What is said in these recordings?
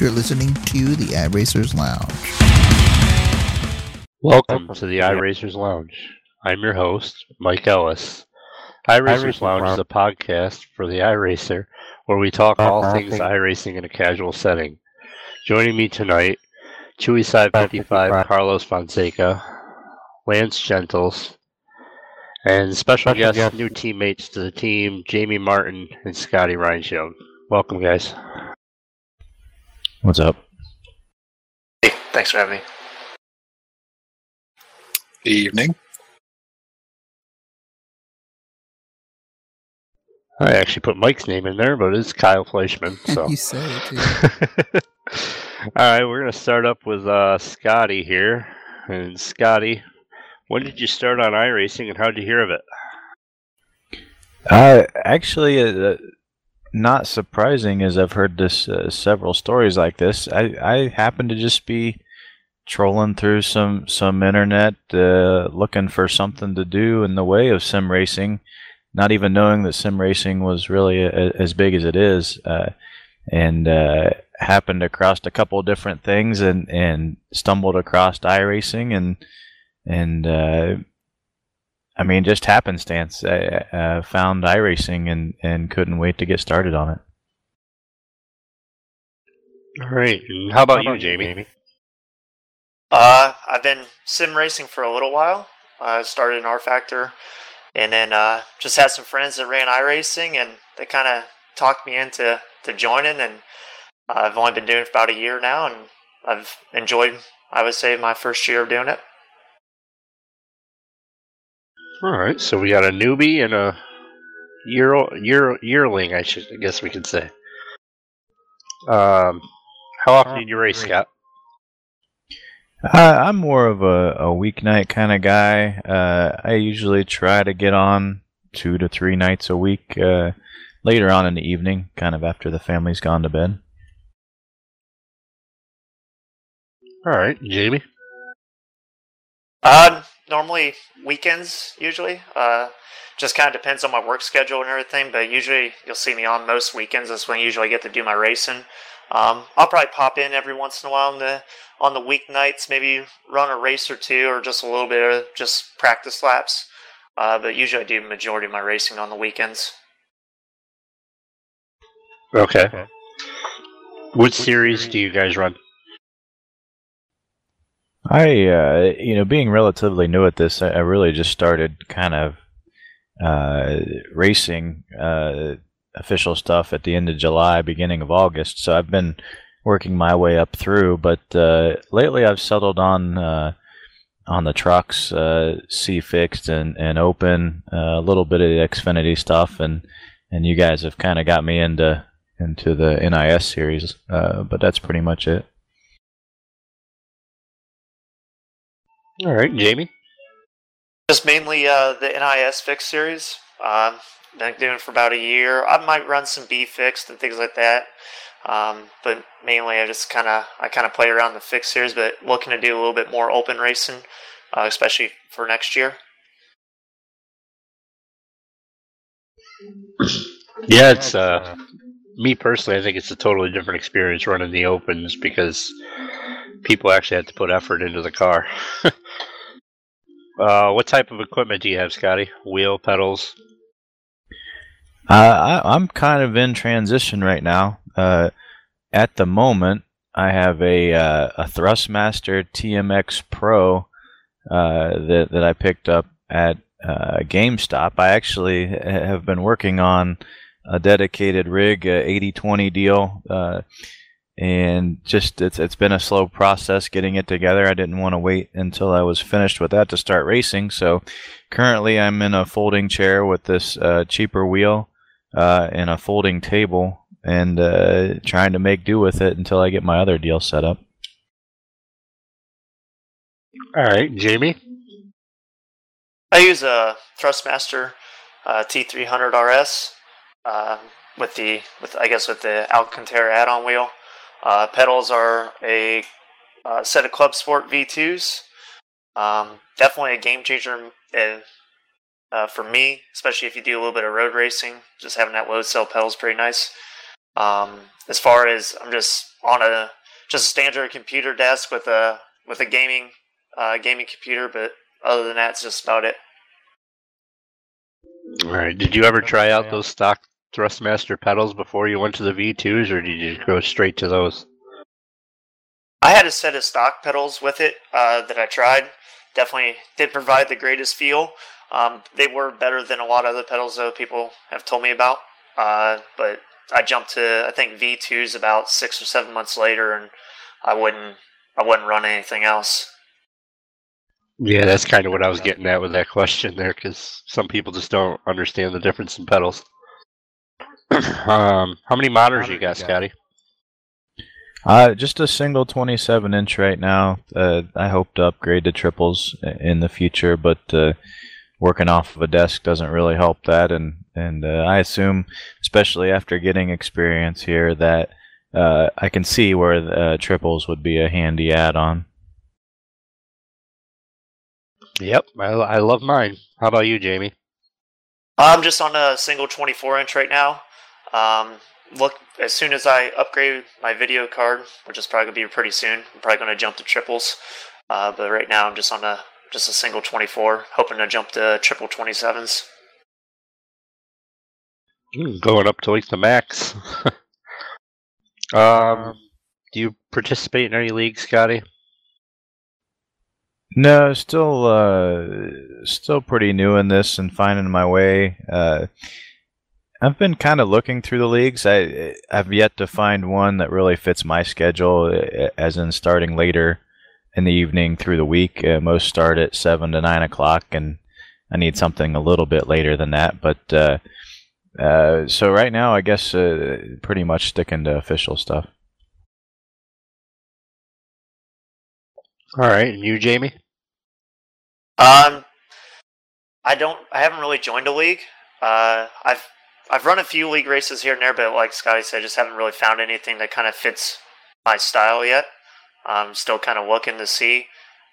You're listening to the iRacers Lounge. Welcome to the iRacers Lounge. I'm your host, Mike Ellis. iRacers Lounge is a podcast for the iRacer where we talk all things iRacing in a casual setting. Joining me tonight, Chewy Side 55 Carlos Fonseca, Lance Gentles, and special guest new teammates to the team, Jamie Martin and Scotty Reinshield. Welcome, guys. What's up? Hey, thanks for having me. Evening. I actually put Mike's name in there, but it's Kyle Fleischman. So you say it too. All right, we're gonna start up with uh, Scotty here. And Scotty, when did you start on iRacing, and how did you hear of it? Uh, actually, uh, not surprising, as I've heard this uh, several stories like this. I I happened to just be trolling through some some internet, uh, looking for something to do in the way of sim racing, not even knowing that sim racing was really a, as big as it is, uh, and uh, happened across a couple different things and and stumbled across iRacing and and uh, I mean just happenstance. I uh, found iRacing and and couldn't wait to get started on it. All right, and how about, you, Jamie? Uh, I've been sim racing for a little while. I started in rFactor, and then uh, just had some friends that ran iRacing, and they kind of talked me into to joining. And I've only been doing it for about a year now, and I've enjoyed. I would say my first year of doing it. All right, so we got a newbie and a year year yearling. I should, I guess we could say. Um, how often do you race, Scott? Uh, I'm more of a, a weeknight kind of guy. Uh, I usually try to get on two to three nights a week. Uh, later on in the evening, kind of after the family's gone to bed. All right, Jamie. Uh, normally weekends, usually. Uh, just kind of depends on my work schedule and everything, but usually you'll see me on most weekends. That's when I usually get to do my racing. Um, I'll probably pop in every once in a while on the on the weeknights, maybe run a race or two, or just a little bit of just practice laps. Uh, but usually I do majority of my racing on the weekends. Okay. What series do you guys run? I, uh, you know, being relatively new at this, I, really just started kind of uh, racing uh, official stuff at the end of July, beginning of August. So I've been working my way up through, but uh, lately I've settled on uh, on the trucks, uh, C fixed and and open, a little bit of the Xfinity stuff, and and you guys have kind of got me into into the NIS series, but that's pretty much it. All right, Jamie. Just mainly uh, the NIS fix series. Um, been doing for about a year. I might run some B fixed and things like that. Um, but mainly, I just kind of I kind of play around the fix series, but looking to do a little bit more open racing, uh, especially for next year. Yeah, it's uh, me personally. I think it's a totally different experience running the opens because people actually had to put effort into the car. uh, what type of equipment do you have, Scotty? Wheel, pedals? Uh, I, am kind of in transition right now. Uh, at the moment, I have a uh, a Thrustmaster TMX Pro uh, that that I picked up at uh, GameStop. I actually have been working on a dedicated rig, 80-20 deal and just it's it's been a slow process getting it together. I didn't want to wait until I was finished with that to start racing. So currently, I'm in a folding chair with this uh, cheaper wheel uh, and a folding table, and uh, trying to make do with it until I get my other deal set up. All right, Jamie. I use a Thrustmaster uh, T300 RS uh, with the with I guess with the Alcantara add-on wheel. Uh, pedals are a uh, set of Club Sport V2s. Um, definitely a game changer uh, uh, for me, especially if you do a little bit of road racing. Just having that load cell pedal is pretty nice. Um, as far as I'm just on a just a standard computer desk with a with a gaming uh, gaming computer, but other than that, it's just about it. All right. Did you ever try out those stock Thrustmaster pedals before you went to the V2s, or did you go straight to those? I had a set of stock pedals with it uh, that I tried. Definitely did provide the greatest feel. Um, they were better than a lot of other pedals that people have told me about. Uh, but I jumped to I think V2s about six or seven months later, and I wouldn't I wouldn't run anything else. Yeah, that's kind of what I was getting at with that question there, because some people just don't understand the difference in pedals. um, how many monitors you got, Scotty? Uh, just a single 27 inch right now. Uh, I hope to upgrade to triples in the future, but uh, working off of a desk doesn't really help that. And and uh, I assume, especially after getting experience here, that uh, I can see where uh, triples would be a handy add-on. Yep, I, I love mine. How about you, Jamie? I'm just on a single 24 inch right now. Um, look, as soon as I upgrade my video card, which is probably gonna be pretty soon, I'm probably gonna jump to triples. Uh, but right now, I'm just on a just a single 24, hoping to jump to triple 27s. Mm, going up to like the max. um, do you participate in any leagues, Scotty? No, still, uh, still pretty new in this and finding my way. Uh, I've been kind of looking through the leagues. I I've yet to find one that really fits my schedule, as in starting later in the evening through the week. Uh, most start at seven to nine o'clock, and I need something a little bit later than that. But uh, uh, so right now, I guess uh, pretty much sticking to official stuff. All right, and you, Jamie? Um, I don't. I haven't really joined a league. Uh, I've I've run a few league races here and there, but like Scotty said, I just haven't really found anything that kind of fits my style yet. I'm still kind of looking to see.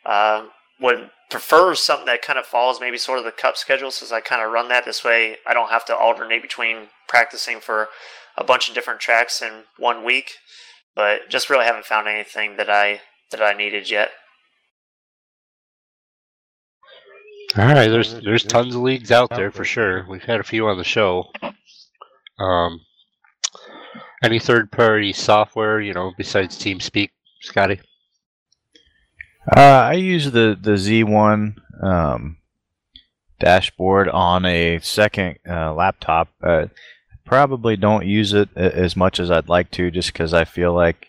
Uh, would prefer something that kind of follows maybe sort of the cup schedule, since I kind of run that this way. I don't have to alternate between practicing for a bunch of different tracks in one week, but just really haven't found anything that I that I needed yet. All right, there's there's tons of leagues out there for sure. We've had a few on the show. Um, any third party software, you know, besides TeamSpeak, Scotty? Uh, I use the the Z1 um, dashboard on a second uh, laptop. Uh, probably don't use it as much as I'd like to, just because I feel like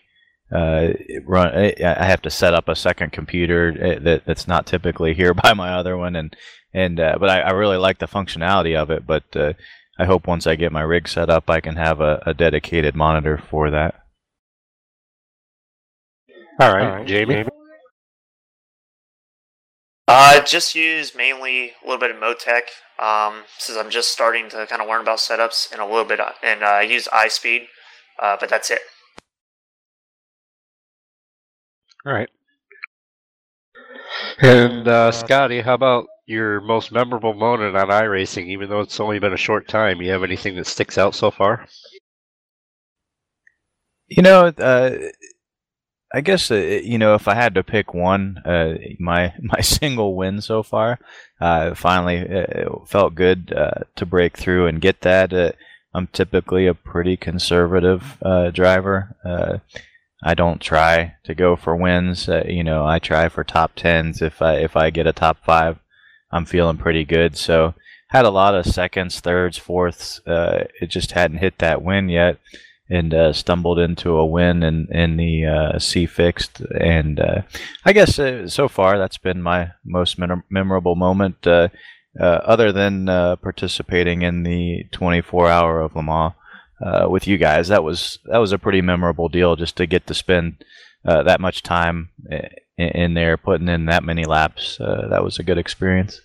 uh, run. I have to set up a second computer uh, that, that's not typically here by my other one, and and uh, but I, I, really like the functionality of it. But uh, I hope once I get my rig set up, I can have a, a dedicated monitor for that. All right, All right. Jamie. I just use mainly a little bit of Motec um, since I'm just starting to kind of learn about setups and a little bit, and uh, I use iSpeed, uh, but that's it. All right. And uh, Scotty, how about your most memorable moment on iRacing? Even though it's only been a short time, you have anything that sticks out so far? You know, uh, I guess uh, you know if I had to pick one, uh, my my single win so far, uh, finally uh, felt good uh, to break through and get that. I'm typically a pretty conservative driver I don't try to go for wins. Uh, you know, I try for top tens. If I if I get a top five, I'm feeling pretty good. So had a lot of seconds, thirds, fourths. Uh, it just hadn't hit that win yet, and uh, stumbled into a win in in the uh, C fixed. And uh, I guess uh, so far that's been my most memorable moment. other than participating in the 24 hour of Le Mans uh, with you guys. That was that was a pretty memorable deal just to get to spend uh, that much time in, in, there, putting in that many laps. Uh, that was a good experience.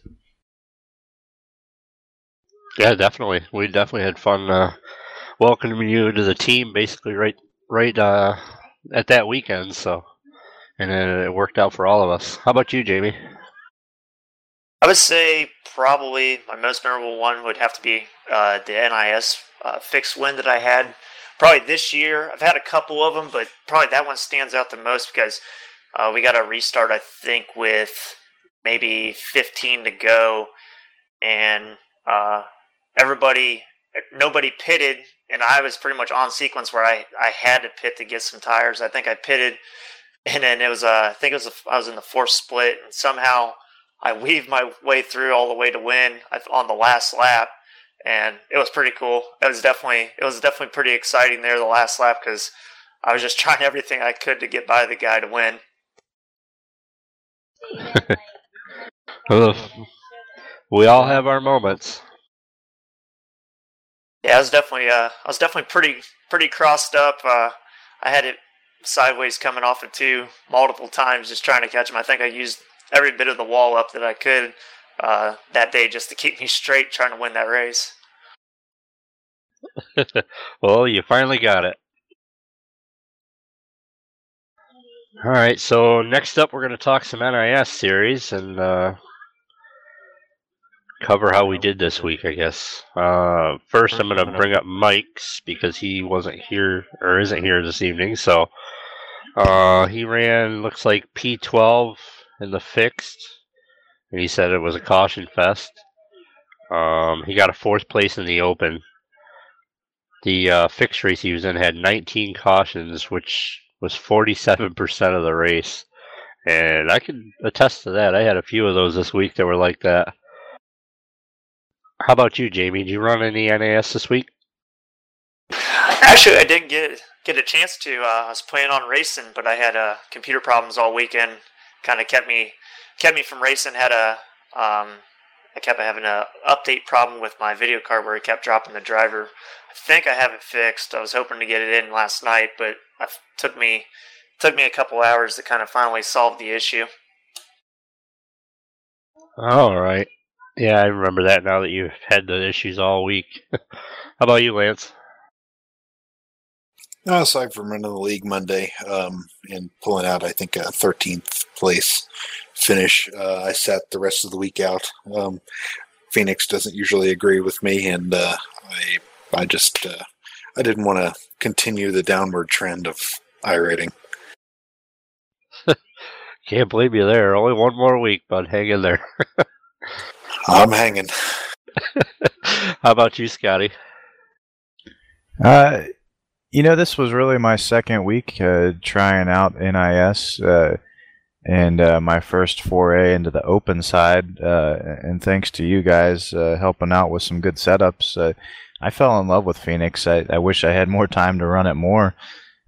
Yeah, definitely. We definitely had fun uh, welcoming you to the team. Basically, right right uh, at that weekend. So, and it worked out for all of us. How about you, Jamie? I would say probably my most memorable one would have to be uh, the NIS uh, fixed win that I had probably this year. I've had a couple of them, but probably that one stands out the most because uh, we got a restart. I think with maybe 15 to go, and uh, everybody, nobody pitted, and I was pretty much on sequence where I I had to pit to get some tires. I think I pitted, and then it was uh, I think it was a, I was in the fourth split, and somehow I weaved my way through all the way to win on the last lap, and it was pretty cool. It was definitely it was definitely pretty exciting there the last lap because I was just trying everything I could to get by the guy to win. we all have our moments. Yeah, I was definitely uh, I was definitely pretty pretty crossed up. Uh, I had it sideways coming off of two multiple times, just trying to catch him. I think I used every bit of the wall up that I could uh, that day just to keep me straight, trying to win that race. well, you finally got it. All right, so next up, we're going to talk some NIS series and uh, cover how we did this week, I guess. Uh, first, I'm going to bring up Mike's because he wasn't here or isn't here this evening. So uh, he ran, looks like P12 in the fixed, and he said it was a caution fest. Um, he got a fourth place in the open. The uh, fixed race he was in had 19 cautions, which was 47% of the race. And I can attest to that. I had a few of those this week that were like that. How about you, Jamie? Did you run any NAS this week? Actually, I didn't get get a chance to. Uh, I was planning on racing, but I had uh, computer problems all weekend. Kind of kept me kept me from racing. Had a um, I kept having a update problem with my video card where it kept dropping the driver. I think I have it fixed. I was hoping to get it in last night, but it took me took me a couple hours to kind of finally solve the issue. All right. Yeah, I remember that now that you've had the issues all week. How about you, Lance? aside from running the league Monday um, and pulling out, I think, a 13th place finish, uh, I sat the rest of the week out. Um, Phoenix doesn't usually agree with me, and uh, I, I just, uh, I didn't want to continue the downward trend of iRating. Can't believe you there. Only one more week, bud. Hang in there. I'm hanging. How about you, Scotty? Uh, you know, this was really my second week uh, trying out NIS uh, and uh, my first foray into the open side. Uh, and thanks to you guys uh, helping out with some good setups, uh, I fell in love with Phoenix. I, I, wish I had more time to run it more.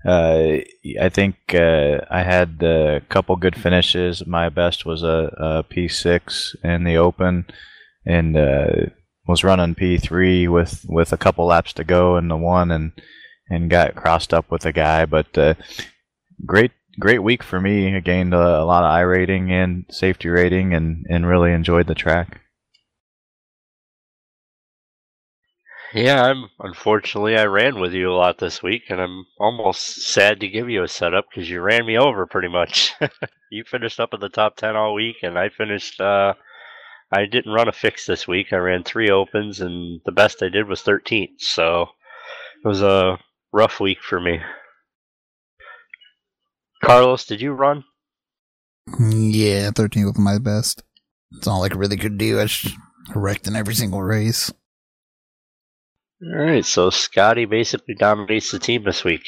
Uh, I think uh, I had a couple good finishes. My best was a a P6 in the open, and uh, was running P3 with, with a couple laps to go in the one, and and got crossed up with a guy. But uh, great great week for me. I gained a, a, lot of I rating and safety rating, and and really enjoyed the track. Yeah, I'm unfortunately I ran with you a lot this week, and I'm almost sad to give you a setup because you ran me over pretty much. you finished up in the top ten all week, and I finished. Uh, I didn't run a fix this week. I ran three opens, and the best I did was 13th. So it was a rough week for me. Carlos, did you run? Yeah, 13 was my best. It's all I really could do. I wrecked in every single race. All right, so Scotty basically dominates the team this week.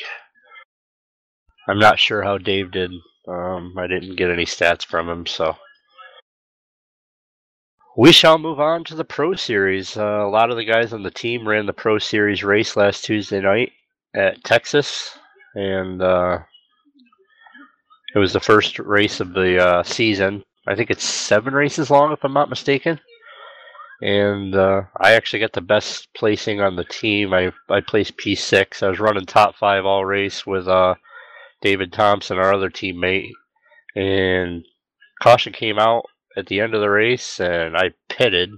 I'm not sure how Dave did. Um, I didn't get any stats from him, so. We shall move on to the Pro Series. Uh, a lot of the guys on the team ran the Pro Series race last Tuesday night at Texas, and uh, it was the first race of the uh, season. I think it's seven races long, if I'm not mistaken. And uh, I actually got the best placing on the team. I I placed P6. I was running top five all race with uh, David Thompson, our other teammate, and caution came out at the end of the race, and I pitted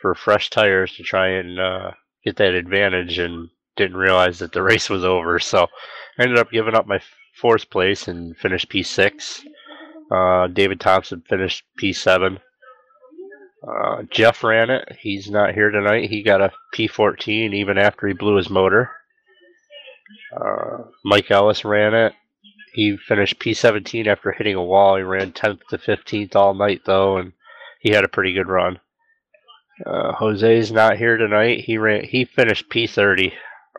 for fresh tires to try and uh, get that advantage. And didn't realize that the race was over. So I ended up giving up my fourth place and finished P6. Uh, David Thompson finished P7. Uh, Jeff ran it. He's not here tonight. He got a P14 even after he blew his motor. Uh, Mike Ellis ran it. He finished P17 after hitting a wall. He ran 10th to 15th all night though, and he had a pretty good run. Uh, Jose's not here tonight. He ran. He finished P30.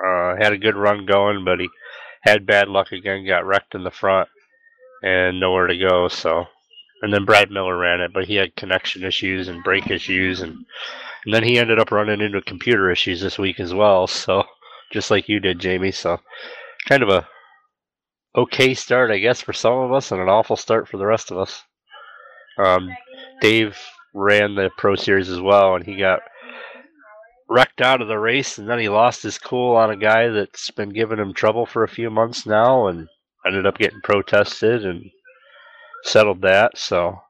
Uh, had a good run going, but he had bad luck again. Got wrecked in the front and nowhere to go. So, and then Brad Miller ran it, but he had connection issues and brake issues, and and then he ended up running into computer issues this week as well. So, just like you did, Jamie. So, kind of a okay start, I guess, for some of us, and an awful start for the rest of us. Um, Dave ran the Pro Series as well, and he got wrecked out of the race, and then he lost his cool on a guy that's been giving him trouble for a few months now, and ended up getting protested and settled that. So,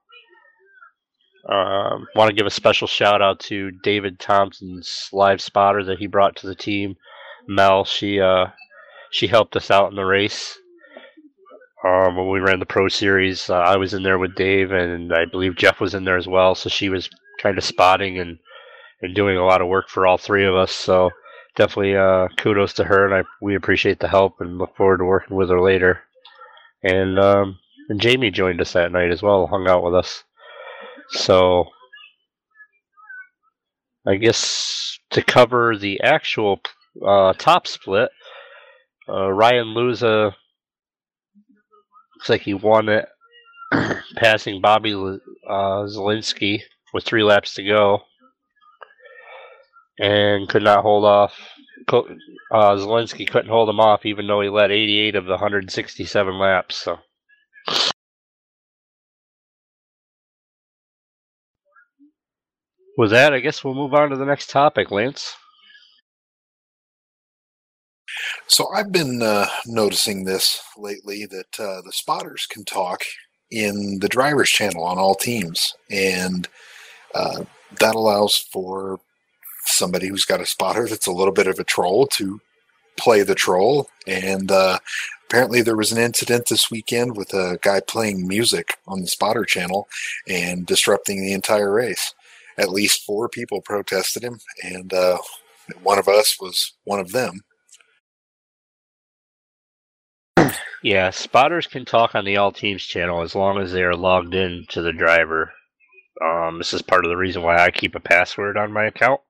um, want to give a special shout out to David Thompson's live spotter that he brought to the team, Mel. She uh, she helped us out in the race. Um, when we ran the Pro Series, uh, I was in there with Dave, and I believe Jeff was in there as well. So she was kind of spotting and and doing a lot of work for all three of us. So definitely uh, kudos to her, and I we appreciate the help and look forward to working with her later. And um, and Jamie joined us that night as well, hung out with us. So I guess to cover the actual uh, top split, uh, Ryan Luza Looks like he won it, passing Bobby uh, Zielinski with three laps to go, and could not hold off. Uh, Zielinski couldn't hold him off, even though he led 88 of the 167 laps. So. With that, I guess we'll move on to the next topic, Lance. So I've been uh, noticing this lately that uh, the spotters can talk in the drivers channel on all teams, and uh, that allows for somebody who's got a spotter that's a little bit of a troll to play the troll. And uh, apparently, there was an incident this weekend with a guy playing music on the spotter channel and disrupting the entire race. At least four people protested him, and uh, one of us was one of them. Yeah, spotters can talk on the All Teams channel as long as they are logged in to the driver. Um, this is part of the reason why I keep a password on my account,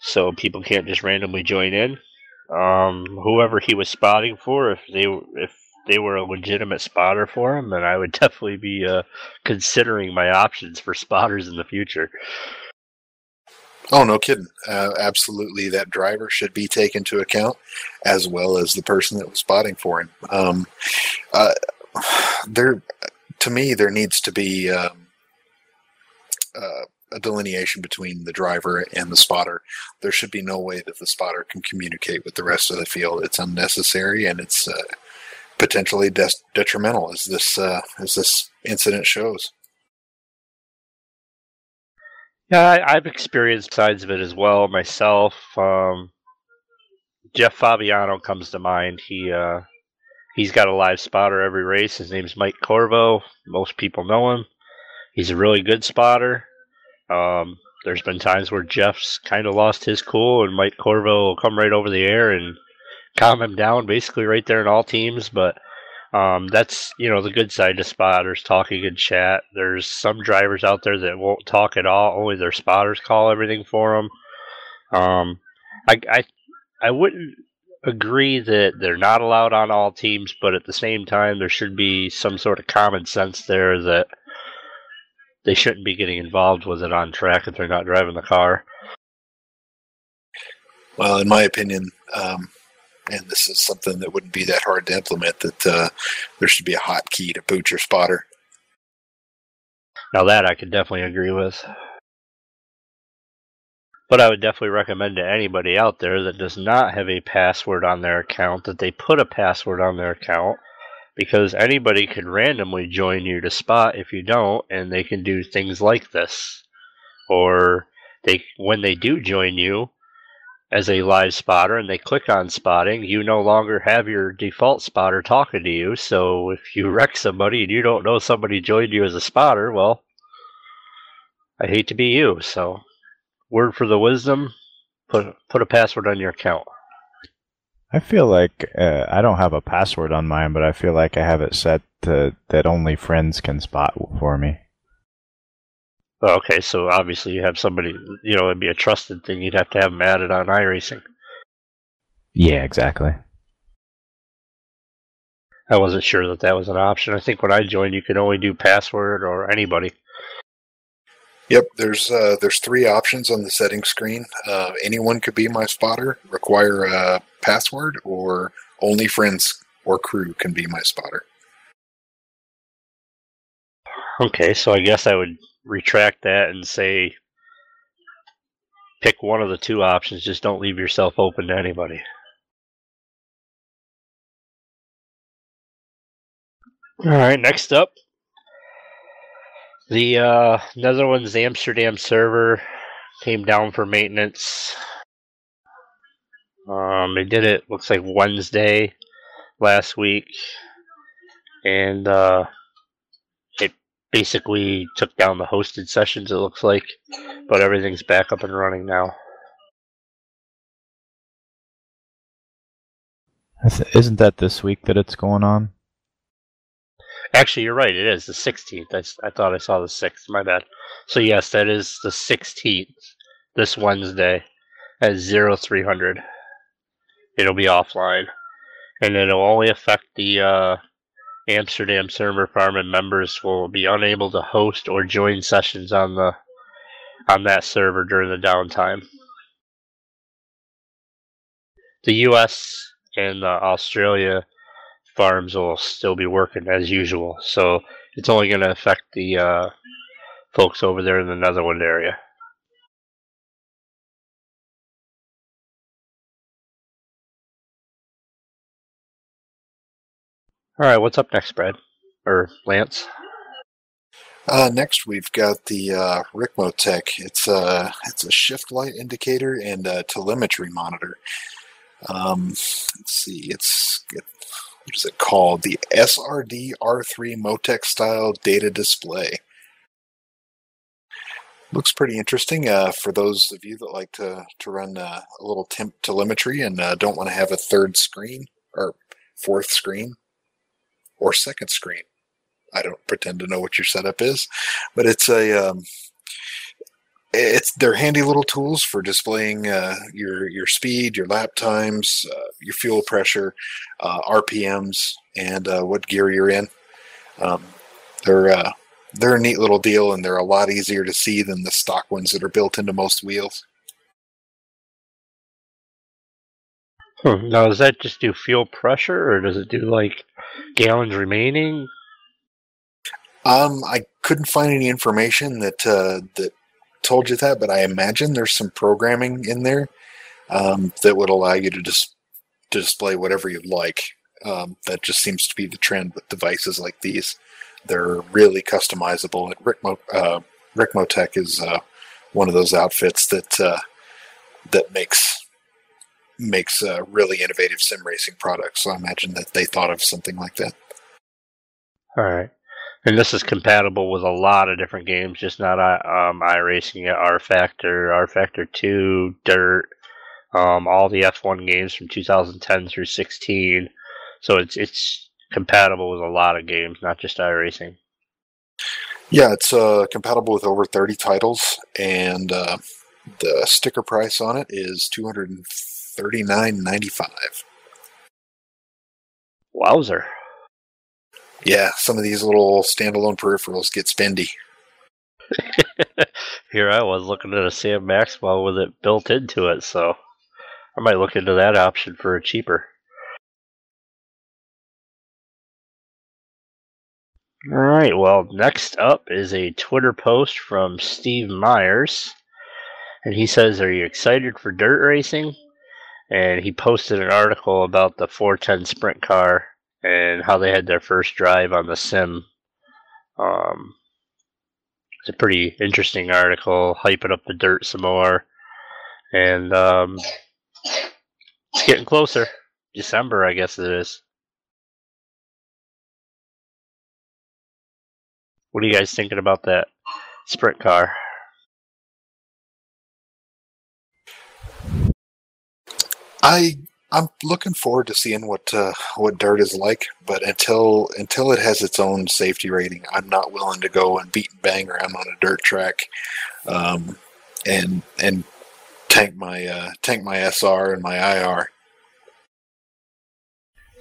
so people can't just randomly join in. Um, whoever he was spotting for, if they if they were a legitimate spotter for him, then I would definitely be uh, considering my options for spotters in the future. Oh, no kidding. Uh, absolutely, that driver should be taken into account, as well as the person that was spotting for him. Um, uh, there, to me, there needs to be um, uh, a delineation between the driver and the spotter. There should be no way that the spotter can communicate with the rest of the field. It's unnecessary and it's uh, potentially de- detrimental, as this uh, as this incident shows. Yeah, I, have experienced sides of it as well myself. Um, Jeff Fabiano comes to mind. He uh, he's got a live spotter every race. His name's Mike Corvo. Most people know him. He's a really good spotter. Um, there's been times where Jeff's kind of lost his cool, and Mike Corvo will come right over the air and calm him down, basically right there in all teams. But um, that's you know the good side to spotters talking in chat. There's some drivers out there that won't talk at all. Only their spotters call everything for them. Um, I, I I wouldn't agree that they're not allowed on all teams, but at the same time, there should be some sort of common sense there that they shouldn't be getting involved with it on track if they're not driving the car. Well, in my opinion, um, and this is something that wouldn't be that hard to implement. That uh, there should be a hotkey to boot your spotter. Now that I could definitely agree with. But I would definitely recommend to anybody out there that does not have a password on their account that they put a password on their account because anybody could randomly join you to spot if you don't and they can do things like this. Or they when they do join you, as a live spotter and they click on spotting, you no longer have your default spotter talking to you. So if you wreck somebody and you don't know somebody joined you as a spotter, well, I hate to be you. So, word for the wisdom: put put a password on your account. I feel like uh, I don't have a password on mine, but I feel like I have it set to that only friends can spot for me. Okay, so obviously you have somebody, you know, it'd be a trusted thing. You'd have to have them added on iRacing. Yeah, exactly. I wasn't sure that that was an option. I think when I joined, you could only do password or anybody. Yep, there's uh, there's three options on the settings screen. Uh, anyone could be my spotter, require a password, or only friends or crew can be my spotter. Okay, so I guess I would retract that and say pick one of the two options. Just don't leave yourself open to anybody. All right, next up, the uh, Netherlands Amsterdam server came down for maintenance. Um, they did it looks like Wednesday last week, and uh, basically took down the hosted sessions. It looks like, but everything's back up and running now. Isn't that this week that it's going on? Actually, you're right. It is the 16th. I, I thought I saw the 6th. My bad. So, yes, that is the 16th this Wednesday at 0300. It'll be offline. And it'll only affect the uh, Amsterdam server farm and members will be unable to host or join sessions on the on that server during the downtime. The US and uh, Australia farms will still be working as usual. So it's only going to affect the uh, folks over there in the Netherlands area. All right, what's up next, Brad or Lance? Uh, next, we've got the uh. It's a it's a shift light indicator and a telemetry monitor. Um, let's see, it's it what is it called? The SRD R3 Motec style data display. Looks pretty interesting uh, for those of you that like to, to run uh, a little temp telemetry and uh, don't want to have a third screen or fourth screen or second screen. I don't pretend to know what your setup is, but it's a um, it's they're handy little tools for displaying uh, your your speed, your lap times, uh, your fuel pressure, uh, RPMs, and uh, what gear you're in. Um, they're uh, they're a neat little deal, and they're a lot easier to see than the stock ones that are built into most wheels. Hmm. Now, does that just do fuel pressure, or does it do like gallons remaining? Um, I couldn't find any information that uh, that told you that, but I imagine there's some programming in there um, that would allow you to just to display whatever you'd like. Um, that just seems to be the trend with devices like these. They're really customizable. And Ricmo, uh, Ricmotech is uh, one of those outfits that uh, that makes makes uh, really innovative sim racing products. So I imagine that they thought of something like that. All right. And this is compatible with a lot of different games, just not uh, um, iRacing, rFactor, R Factor 2, Dirt, um, all the F1 games from 2010 through 16. So it's it's compatible with a lot of games, not just iRacing. Yeah, it's uh, compatible with over 30 titles, and uh, the sticker price on it is 239.95. Wowzer. Yeah, some of these little standalone peripherals get spendy. Here I was looking at a Sam Maxwell with it built into it, so I might look into that option for a cheaper. All right, well, next up is a Twitter post from Steve Myers. And he says, Are you excited for dirt racing? And he posted an article about the 410 sprint car and how they had their first drive on the sim. Um, it's a pretty interesting article, hyping up the dirt some more, and um, it's getting closer. December, I guess it is. What are you guys thinking about that sprint car? I I'm looking forward to seeing what uh, what dirt is like, but until until it has its own safety rating, I'm not willing to go and beat and bang around on a dirt track, um, and and tank my uh, tank my SR and my IR.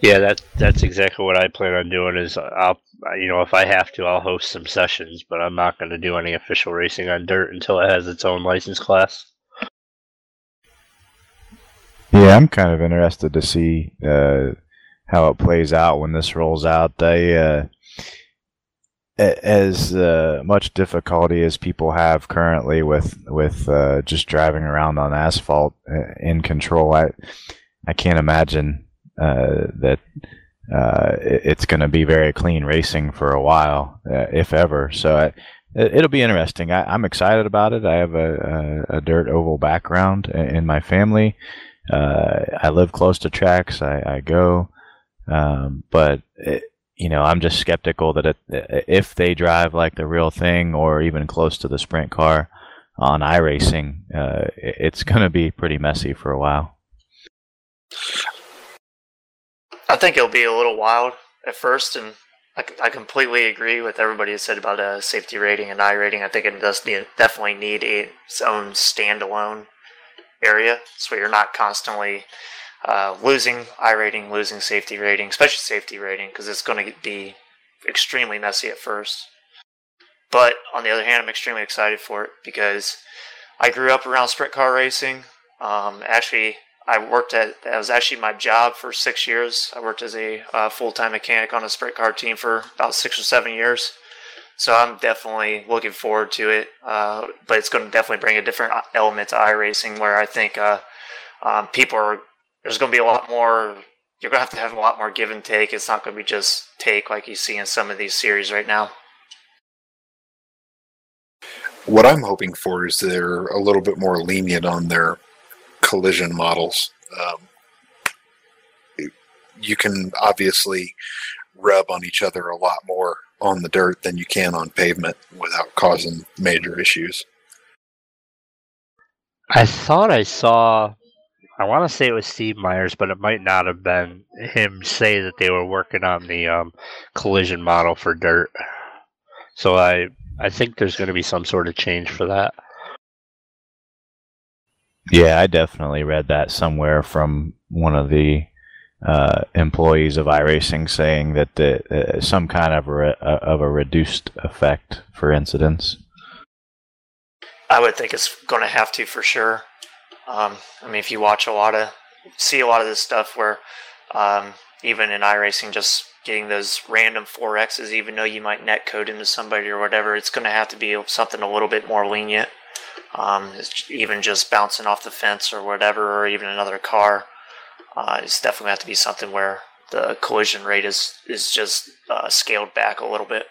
Yeah, that that's exactly what I plan on doing. Is I'll you know if I have to, I'll host some sessions, but I'm not going to do any official racing on dirt until it has its own license class. Yeah, I'm kind of interested to see uh, how it plays out when this rolls out. I, uh, as uh, much difficulty as people have currently with with uh, just driving around on asphalt uh, in control, I I can't imagine uh, that it's going to be very clean racing for a while, if ever. So I, it'll be interesting. I, am excited about it. I have a, a, a dirt oval background in my family. Uh, I live close to tracks. I, I go, um, but it, you know, I'm just skeptical that it, if they drive like the real thing or even close to the sprint car on iRacing, uh, it's going to be pretty messy for a while. I think it'll be a little wild at first, and I, I completely agree with everybody who said about a safety rating and iRating. I think it does need, definitely need its own standalone area, so you're not constantly uh, losing iRating, losing safety rating, especially safety rating, because it's going to be extremely messy at first. But on the other hand, I'm extremely excited for it because I grew up around sprint car racing. Um, actually, I worked at that was actually my job for six years. I worked as a uh, full time mechanic on a sprint car team for about six or seven years. So I'm definitely looking forward to it. Uh, but it's going to definitely bring a different element to iRacing where I think uh, um, people are, there's going to be a lot more, you're going to have to have a lot more give and take. It's not going to be just take like you see in some of these series right now. What I'm hoping for is they're a little bit more lenient on their collision models. Um, you can obviously rub on each other a lot more on the dirt than you can on pavement without causing major issues. I thought I saw, I want to say it was Steve Myers, but it might not have been him say that they were working on the um, collision model for dirt. So I, I think there's going to be some sort of change for that. Yeah, I definitely read that somewhere from one of the uh, employees of iRacing saying that the, uh, some kind of a, uh, of a reduced effect for incidents. I would think it's going to have to for sure. Um, I mean, if you watch a lot of, see a lot of this stuff where um, even in iRacing, just getting those random 4Xs, even though you might net code into somebody or whatever, it's going to have to be something a little bit more lenient. Um, even just bouncing off the fence or whatever, or even another car uh, it's definitely have to be something where the collision rate is is just uh, scaled back a little bit.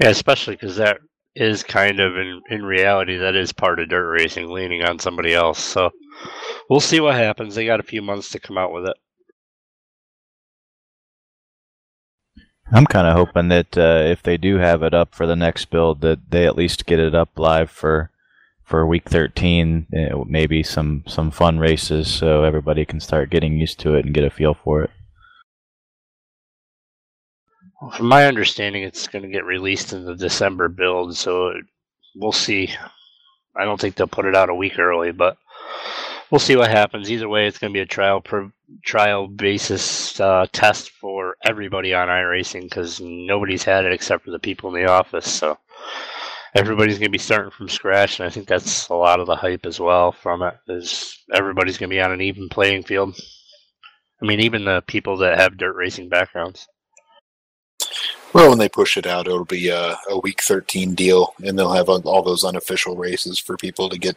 Yeah, especially because that is kind of in in reality that is part of dirt racing, leaning on somebody else. So we'll see what happens. They got a few months to come out with it. I'm kind of hoping that uh, if they do have it up for the next build, that they at least get it up live for for week 13, maybe some some fun races so everybody can start getting used to it and get a feel for it. From my understanding, it's going to get released in the December build, so we'll see. I don't think they'll put it out a week early, but we'll see what happens. Either way, it's going to be a trial per, trial basis uh, test for everybody on iRacing because nobody's had it except for the people in the office. So everybody's going to be starting from scratch, and I think that's a lot of the hype as well from it. Is everybody's going to be on an even playing field? I mean, even the people that have dirt racing backgrounds. Well, when they push it out, it'll be a, a week 13 deal, and they'll have all those unofficial races for people to get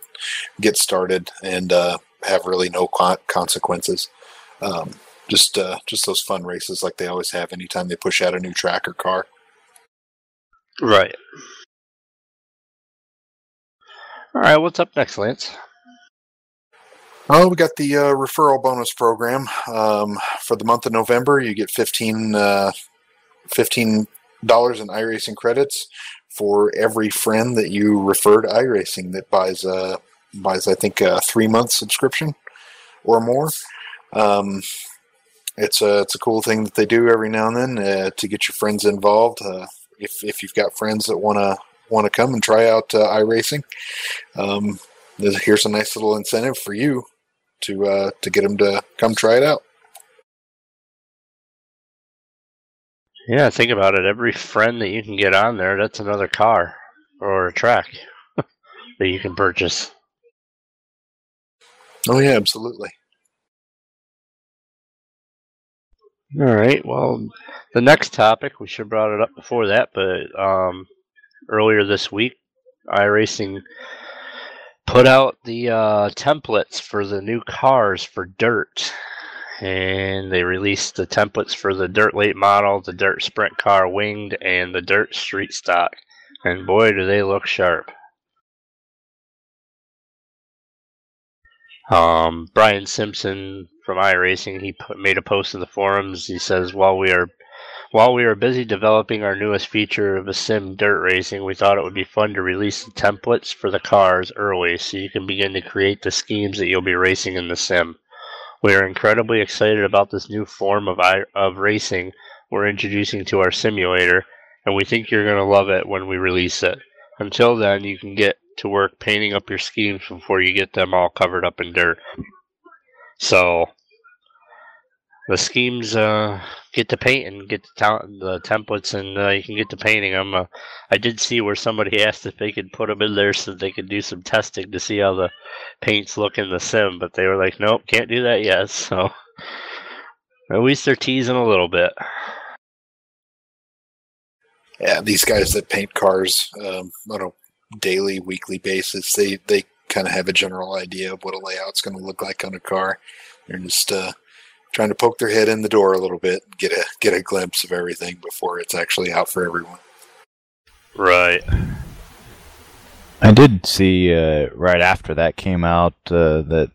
get started and uh, have really no consequences. Um, just uh, just those fun races like they always have anytime they push out a new track or car. Right. All right, what's up next, Lance? Oh, we got the uh, referral bonus program um, for the month of November. You get 15 uh, $15 in iRacing credits for every friend that you refer to iRacing that buys, uh, buys I think, a three month subscription. or more. Um, it's a it's a cool thing that they do every now and then uh, to get your friends involved. Uh, if if you've got friends that want to want to come and try out uh, iRacing, um, here's a nice little incentive for you to uh, to get them to come try it out. Yeah, think about it. Every friend that you can get on there, that's another car or a track that you can purchase. Oh yeah, absolutely. All right. Well, the next topic we should have brought it up before that, but um, earlier this week, iRacing put out the uh, templates for the new cars for dirt. And they released the templates for the dirt late model the dirt sprint car winged and the dirt street stock. And boy do they look sharp. Um, brian simpson from iRacing, he put, made a post in the forums. He says, "While we are while we are busy developing our newest feature of a sim dirt racing, we thought it would be fun to release the templates for the cars early so you can begin to create the schemes that you'll be racing in the sim. We are incredibly excited about this new form of, of racing we're introducing to our simulator, and we think you're going to love it when we release it. Until then, you can get to work painting up your schemes before you get them all covered up in dirt. So the schemes uh, get to paint and get the, ta- the templates, and uh, you can get to painting them. Uh, I did see where somebody asked if they could put them in there so they could do some testing to see how the paints look in the sim, but they were like, "Nope, can't do that yet." So at least they're teasing a little bit. Yeah, these guys that paint cars um, on a daily, weekly basis, they they kind of have a general idea of what a layout's going to look like on a car. They're just uh, trying to poke their head in the door a little bit, get a get a glimpse of everything before it's actually out for everyone. Right. I did see uh, right after that came out uh, that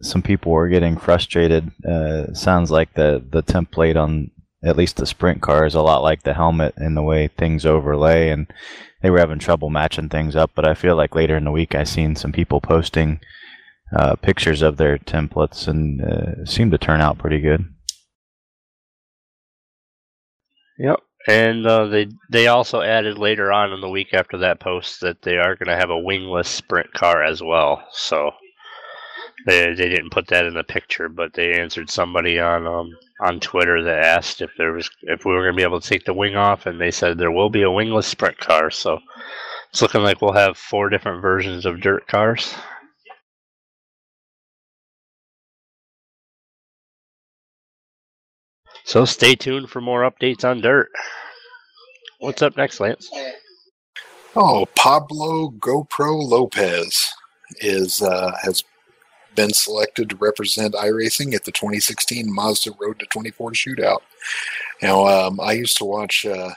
some people were getting frustrated. Uh, sounds like the the template on at least the sprint car is a lot like the helmet in the way things overlay, and they were having trouble matching things up. But I feel like later in the week I seen some people posting uh, pictures of their templates and uh, seemed to turn out pretty good. Yep, and uh, they they also added later on in the week after that post that they are going to have a wingless sprint car as well. So they they didn't put that in the picture, but they answered somebody on um, on Twitter that asked if there was if we were going to be able to take the wing off, and they said there will be a wingless sprint car. So it's looking like we'll have four different versions of dirt cars. So stay tuned for more updates on dirt. What's up next, Lance? Oh, Pablo GoPro Lopez is uh, has been selected to represent iRacing at the 2016 Mazda Road to 24 Shootout. Now, um, I used to watch uh,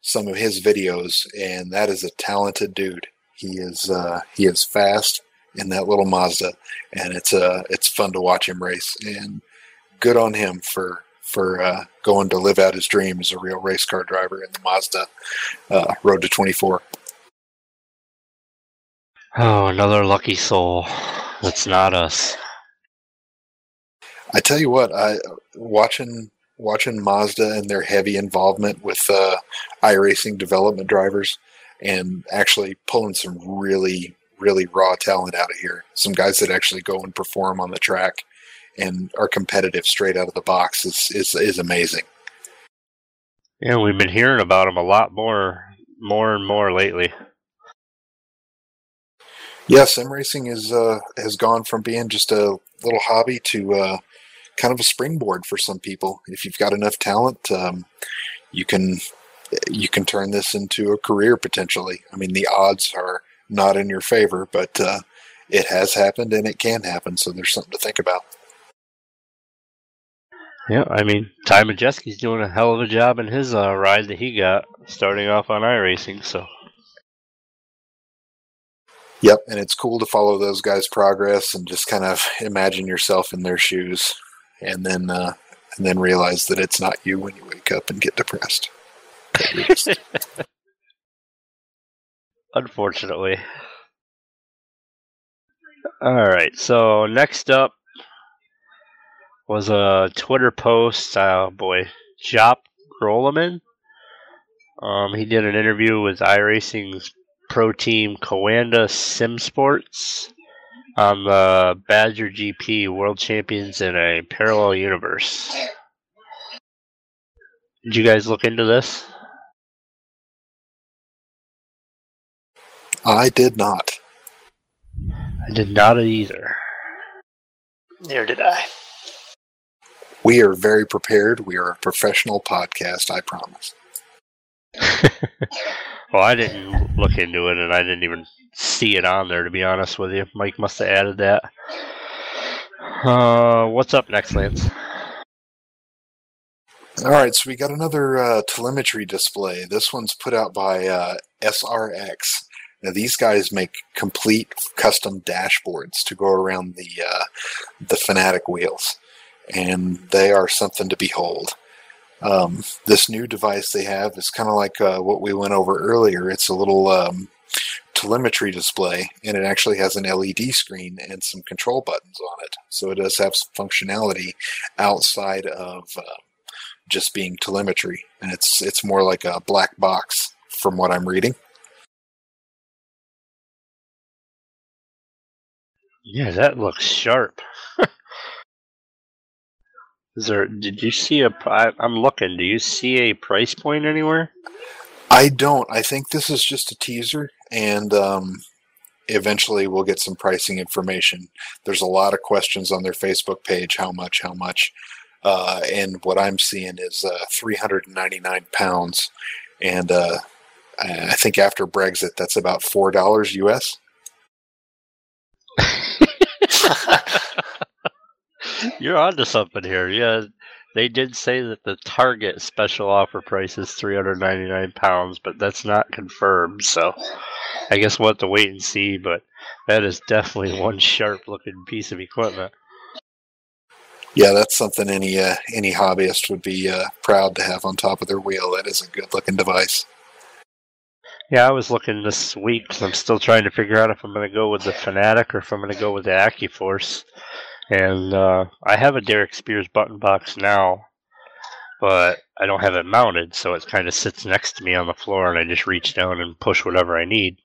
some of his videos, and that is a talented dude. He is uh, he is fast in that little Mazda, and it's uh, it's fun to watch him race. And good on him for for uh, going to live out his dream as a real race car driver in the Mazda uh, Road to 24. Oh, another lucky soul. That's not us. I tell you what, I watching watching Mazda and their heavy involvement with uh, iRacing development drivers, and actually pulling some really really raw talent out of here. Some guys that actually go and perform on the track and are competitive straight out of the box is is, is amazing. Yeah, we've been hearing about them a lot more, more and more lately. Yeah, sim racing is uh, has gone from being just a little hobby to uh, kind of a springboard for some people. If you've got enough talent, um, you can you can turn this into a career potentially. I mean, the odds are not in your favor, but uh, it has happened and it can happen. So there's something to think about. Yeah, I mean, Ty Majeski's doing a hell of a job in his uh, ride that he got starting off on iRacing. So. Yep, and it's cool to follow those guys' progress and just kind of imagine yourself in their shoes, and then uh, and then realize that it's not you when you wake up and get depressed. Unfortunately. All right, so next up, was a Twitter post. Oh boy, Jop Grolleman. Um, he did an interview with iRacing's pro team Coanda Sim Sports on the Badger GP World Champions in a parallel universe. Did you guys look into this? I did not. I did not either. Neither did I. We are very prepared. We are a professional podcast, I promise. well, I didn't look into it, and I didn't even see it on there. To be honest with you, Mike must have added that. Uh, what's up next, Lance? All right, so we got another uh, telemetry display. This one's put out by uh, SRX. Now, these guys make complete custom dashboards to go around the uh, the Fanatec wheels, and they are something to behold. Um, this new device they have is kind of like uh, what we went over earlier. It's a little um, telemetry display, and it actually has an LED screen and some control buttons on it. So it does have some functionality outside of uh, just being telemetry, and it's it's more like a black box from what I'm reading. Yeah, that looks sharp. Is there? Did you see a? I, I'm looking. Do you see a price point anywhere? I don't. I think this is just a teaser, and um, eventually we'll get some pricing information. There's a lot of questions on their Facebook page. How much? How much? Uh, and what I'm seeing is uh, 399 pounds, and uh, I think after Brexit, that's about four dollars US. You're onto something here. Yeah, they did say that the Target special offer price is 399 pounds, but that's not confirmed. So I guess we'll have to wait and see. But that is definitely one sharp-looking piece of equipment. Yeah, that's something any uh, any hobbyist would be uh, proud to have on top of their wheel. That is a good-looking device. Yeah, I was looking this week because I'm still trying to figure out if I'm going to go with the Fanatec or if I'm going to go with the AccuForce. And uh, I have a Derek Speare button box now, but I don't have it mounted, so it kind of sits next to me on the floor, and I just reach down and push whatever I need.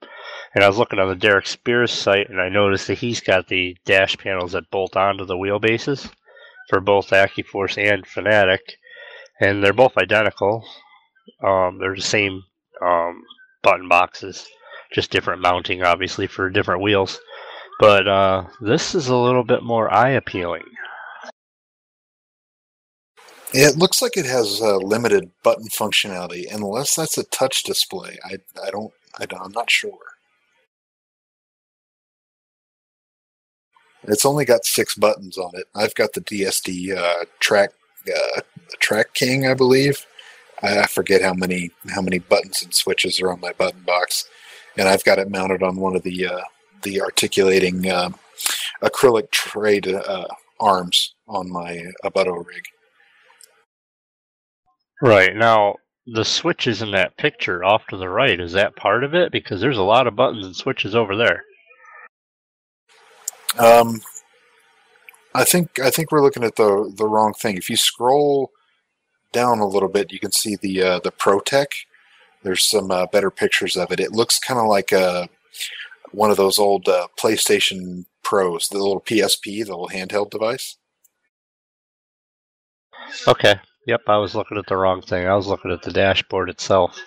And I was looking on the Derek Speare site, and I noticed that he's got the dash panels that bolt onto the wheelbases for both AccuForce and Fanatec, and they're both identical. Um, they're the same um, button boxes, just different mounting, obviously, for different wheels. But uh, this is a little bit more eye appealing. It looks like it has uh, limited button functionality, unless that's a touch display. I, I don't, I don't, I'm not sure. It's only got six buttons on it. I've got the DSD uh, track, uh, track King, I believe. I, forget how many how many buttons and switches are on my button box, and I've got it mounted on one of the uh, the articulating uh, acrylic trade uh, arms on my Obutto rig. Right now, the switches in that picture off to the right is that part of it? Because there's a lot of buttons and switches over there. Um, I think I think we're looking at the the wrong thing. If you scroll down a little bit, you can see the uh, the ProTech. There's some uh, better pictures of it. It looks kind of like a one of those old uh, PlayStation Pros, the little PSP, the little handheld device. Okay. Yep, I was looking at the wrong thing. I was looking at the dashboard itself.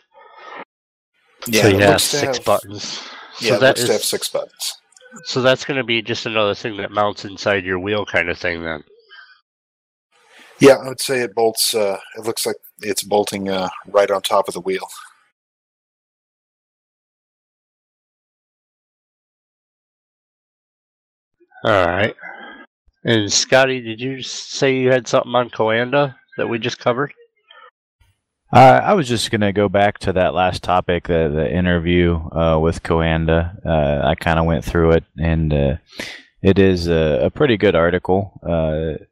Yeah, so it yeah, looks to six have- buttons. Yeah, so it that to have six buttons. so that's going to be just another thing that mounts inside your wheel, kind of thing. Then. Yeah, I would say it bolts. Uh, it looks like it's bolting uh, right on top of the wheel. All right. And Scotty, did you say you had something on Coanda that we just covered? Uh, I was just going to go back to that last topic, the, the interview uh, with Coanda. Uh, I kind of went through it, and uh, it is a, a pretty good article. Uh,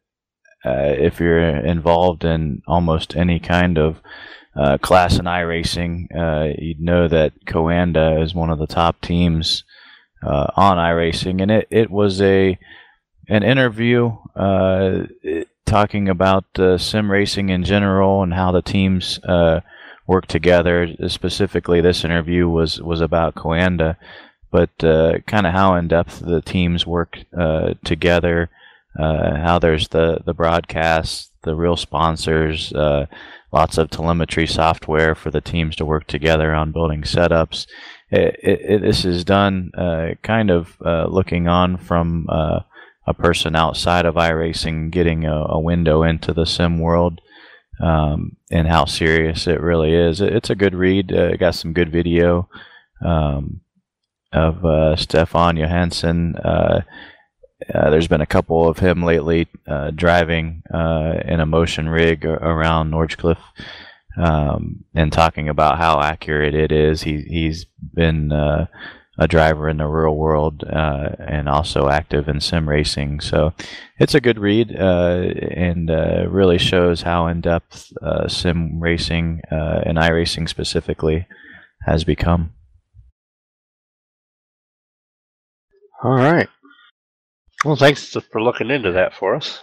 uh, if you're involved in almost any kind of class in iRacing, uh, you'd know that Coanda is one of the top teams uh, on iRacing, and it, it was a an interview. Uh, talking about uh, sim racing in general and how the teams uh, work together. Specifically, this interview was was about Coanda, but uh, kind of how in depth the teams work uh, together. How there's the the broadcasts, the real sponsors, lots of telemetry software for the teams to work together on building setups. It, it, this is done kind of looking on from a person outside of iRacing getting a, a window into the sim world um, and how serious it really is. It's a good read. Uh, got some good video um, of uh, Stefan Johansson. Uh, uh, there's been a couple of him lately uh, driving uh, in a motion rig around Nordschleife um, and talking about how accurate it is. He he's been a driver in the real world uh, and also active in sim racing. So it's a good read uh, and uh, really shows how in depth uh, sim racing uh, and iRacing specifically has become. All right. Well, thanks for looking into that for us.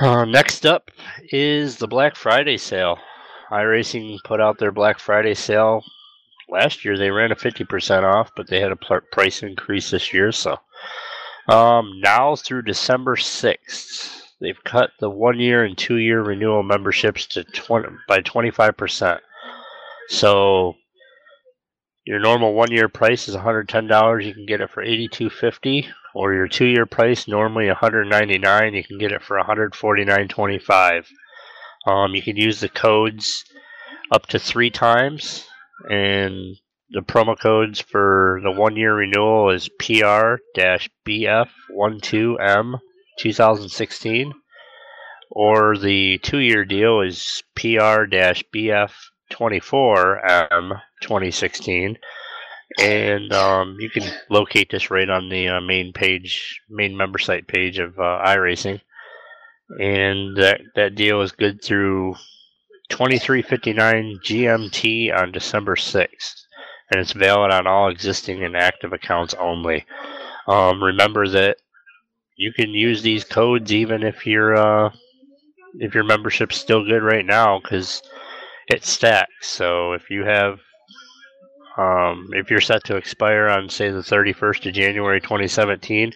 Uh, next up is the Black Friday sale iRacing put out their Black Friday sale last year. They ran a 50% off, but they had a price increase this year. So um, now through December 6th, they've cut the one year and two year renewal memberships to 20, by 25%. So your normal one year price is $110. You can get it for $82.50. Or your two year price, normally $199, you can get it for $149.25. Um, you can use the codes up to three times, and the promo codes for the one year renewal is PR BF12M 2016, or the two year deal is PR BF24M 2016. And um, you can locate this right on the uh, main page, main member site page of uh, iRacing and that that deal is good through 2359 GMT on December 6th, and it's valid on all existing and active accounts only. Um, remember that you can use these codes even if your uh, if your membership's still good right now because it stacks. So if you have um, if you're set to expire on say the 31st of January 2017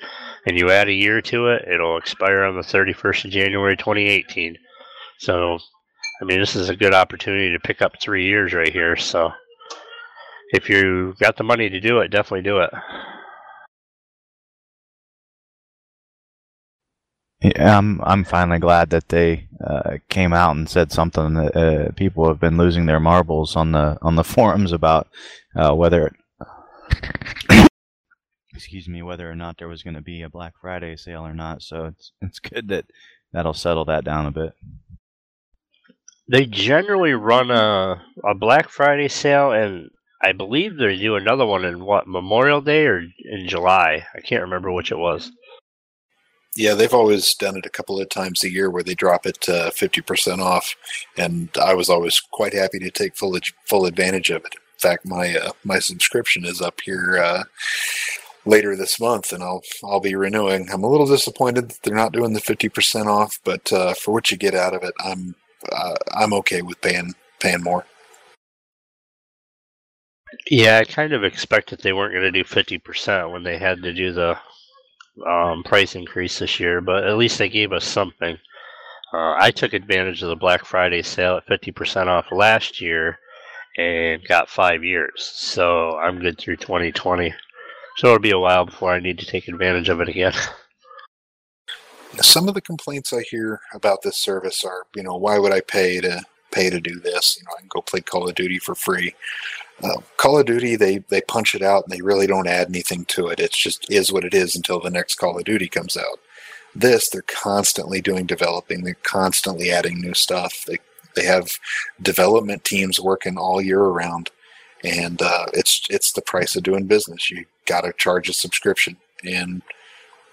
and you add a year to it, it'll expire on the 31st of January 2018. So, I mean, this is a good opportunity to pick up three years right here. So, if you got the money to do it, definitely do it. Yeah, I'm I'm finally glad that they uh, came out and said something that uh, people have been losing their marbles on the on the forums about uh, whether excuse me, whether or not there was going to be a Black Friday sale or not. So it's it's good that that'll settle that down a bit. They generally run a a Black Friday sale, and I believe they do another one in what Memorial Day or in July. I can't remember which it was. Yeah, they've always done it a couple of times a year where they drop it fifty percent off, and I was always quite happy to take full full advantage of it. In fact, my uh, my subscription is up here uh, later this month, and I'll I'll be renewing. I'm a little disappointed that they're not doing the fifty percent off, but uh, for what you get out of it, I'm uh, I'm okay with paying paying more. Yeah, I kind of expected they weren't going to do fifty percent when they had to do the um, price increase this year, but at least they gave us something. Uh, I took advantage of the Black Friday sale at fifty percent off last year and got five years, so I'm good through 2020. So it'll be a while before I need to take advantage of it again. Some of the complaints I hear about this service are, you know, why would I pay to pay to do this? You know, I can go play Call of Duty for free. Uh, Call of Duty, they they punch it out and they really don't add anything to it. It's just is what it is until the next Call of Duty comes out. This, they're constantly doing developing. They're constantly adding new stuff. They they have development teams working all year around and uh, it's it's the price of doing business. You got to charge a subscription, and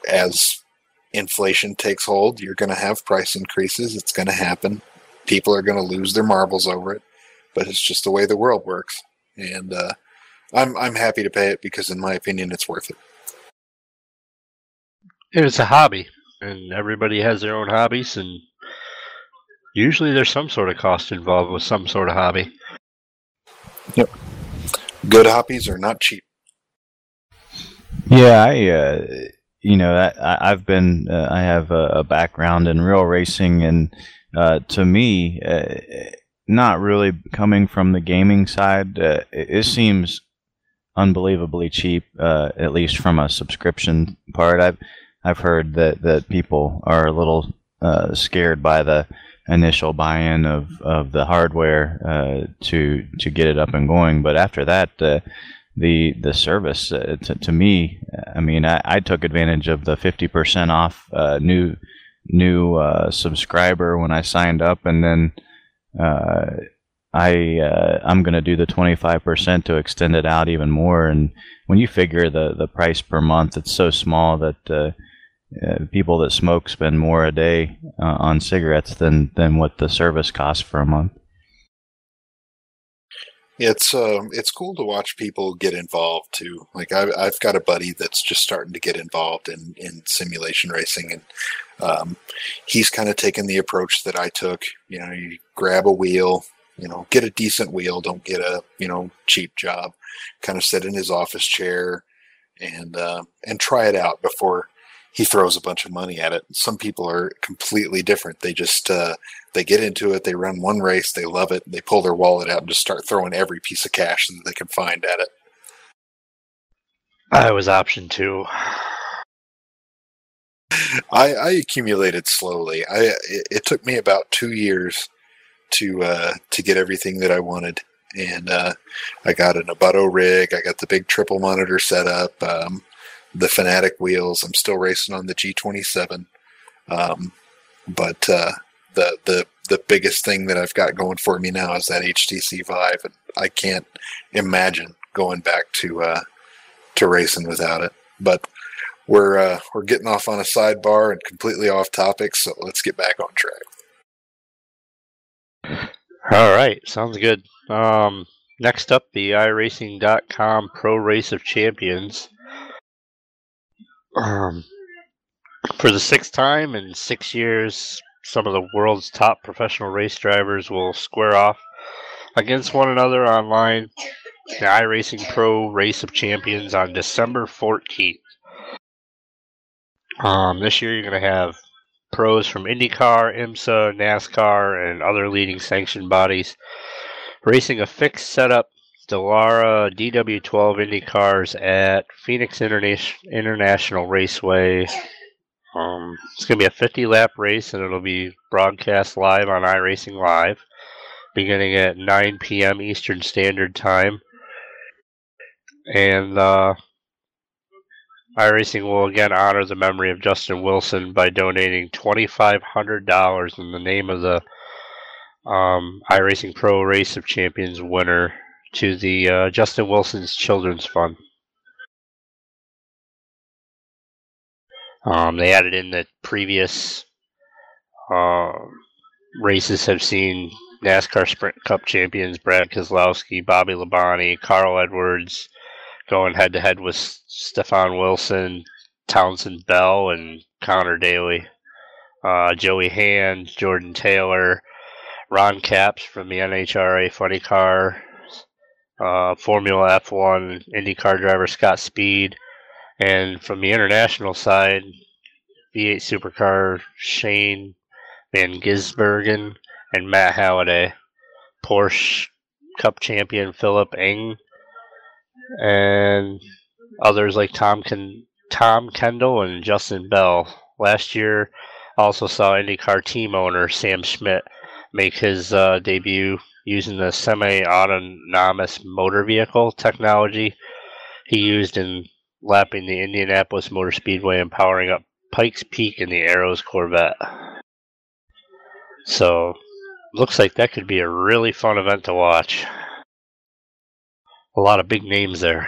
as inflation takes hold, you're going to have price increases. It's going to happen. People are going to lose their marbles over it, but it's just the way the world works. And uh, I'm I'm happy to pay it because, in my opinion, it's worth it. it's a hobby, and everybody has their own hobbies, and usually there's some sort of cost involved with some sort of hobby. Yep. Good hobbies are not cheap. Yeah, I, uh, you know, I, I've been, uh, I have a, a, background in real racing, and uh, to me, uh, not really coming from the gaming side, uh, it, it, seems unbelievably cheap, uh, at least from a subscription part. I've, I've heard that, that people are a little scared by the initial buy-in of, of the hardware to to get it up and going, but after that the the service uh, to, to me i mean I, I, took advantage of the 50% off uh, new new uh, subscriber when i signed up and then uh, i uh, i'm to do the 25% to extend it out even more. And when you figure the the price per month it's so small that uh, people that smoke spend more a day on cigarettes than than what the service costs for a month it's um, it's cool to watch people get involved too. Like I, I've got a buddy that's just starting to get involved in in simulation racing, and um, he's kind of taken the approach that I took. You know, you grab a wheel, you know, get a decent wheel, don't get a you know cheap job. Kind of sit in his office chair and uh, and try it out before he throws a bunch of money at it. Some people are completely different. They just uh, they get into it, they run one race, they love it, they pull their wallet out and just start throwing every piece of cash that they can find at it. I was option two. I, I accumulated slowly. I it, it, took me about two years to uh, to get everything that I wanted, and uh, I got an Obutto rig. I got the big triple monitor set up. Um, the Fanatec wheels. I'm still racing on the G27, um, but uh, the the the biggest thing that I've got going for me now is that HTC Vive, and I can't imagine going back to uh, to racing without it. But we're uh, we're getting off on a sidebar and completely off topic, so let's get back on track. All right, sounds good. Um, next up, the iRacing.com Pro Race of Champions um, for the sixth time in six years, some of the world's top professional race drivers will square off against one another online. The iRacing Pro Race of Champions on December 14th. Um, this year, you're going to have pros from IndyCar, IMSA, NASCAR, and other leading sanctioned bodies racing a fixed setup Dallara DW12 Indy cars at Phoenix Interna- International Raceway. Um, it's going to be a 50 lap race and it'll be broadcast live on iRacing Live beginning at 9 p.m. Eastern Standard Time. And uh, iRacing will again honor the memory of Justin Wilson by donating $2,500 in the name of the um, iRacing Pro Race of Champions winner to the uh, Justin Wilson's Children's Fund. Um, they added in that previous uh, races have seen NASCAR Sprint Cup champions Brad Keselowski, Bobby Labonte, Carl Edwards going head to head with Stefan Wilson, Townsend Bell, and Conor Daly. Uh, Joey Hand, Jordan Taylor, Ron Capps from the NHRA Funny Car uh, Formula F1 IndyCar driver Scott Speed, and from the international side, V8 Supercar Shane Van Gisbergen and Matt Halliday, Porsche Cup champion Philipp Eng, and others like Tom Ken- Tom Kendall and Justin Bell. Last year, also saw IndyCar team owner Sam Schmidt make his uh, debut using the semi-autonomous motor vehicle technology he used in lapping the Indianapolis Motor Speedway and powering up Pikes Peak in the Arrows Corvette. So, looks like that could be a really fun event to watch. A lot of big names there.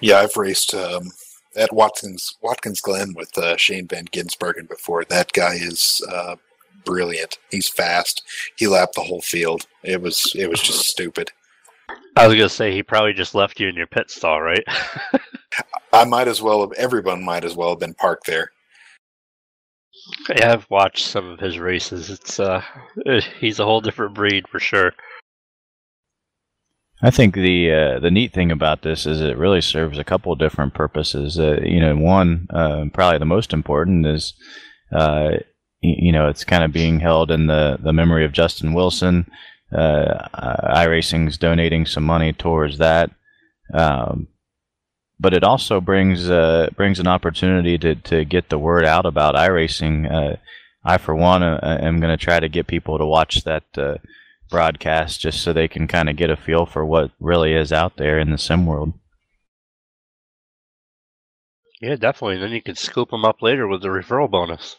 Yeah, I've raced um, at Watkins Watkins Glen with uh, Shane Van Gisbergen before. That guy is uh, brilliant. He's fast. He lapped the whole field. It was it was just stupid. I was gonna say he probably just left you in your pit stall, right? I might as well have. Everyone might as well have been parked there. Yeah, I've watched some of his races. It's uh, he's a whole different breed for sure. I think the uh, the neat thing about this is it really serves a couple of different purposes. Uh, you know, one uh, probably the most important is uh, you know it's kind of being held in the the memory of Justin Wilson. Uh, iRacing's donating some money towards that. Um, but it also brings uh, brings an opportunity to, to get the word out about iRacing. Uh, I, for one, uh, am going to try to get people to watch that uh, broadcast just so they can kind of get a feel for what really is out there in the sim world. Yeah, definitely. Then you can scoop them up later with the referral bonus.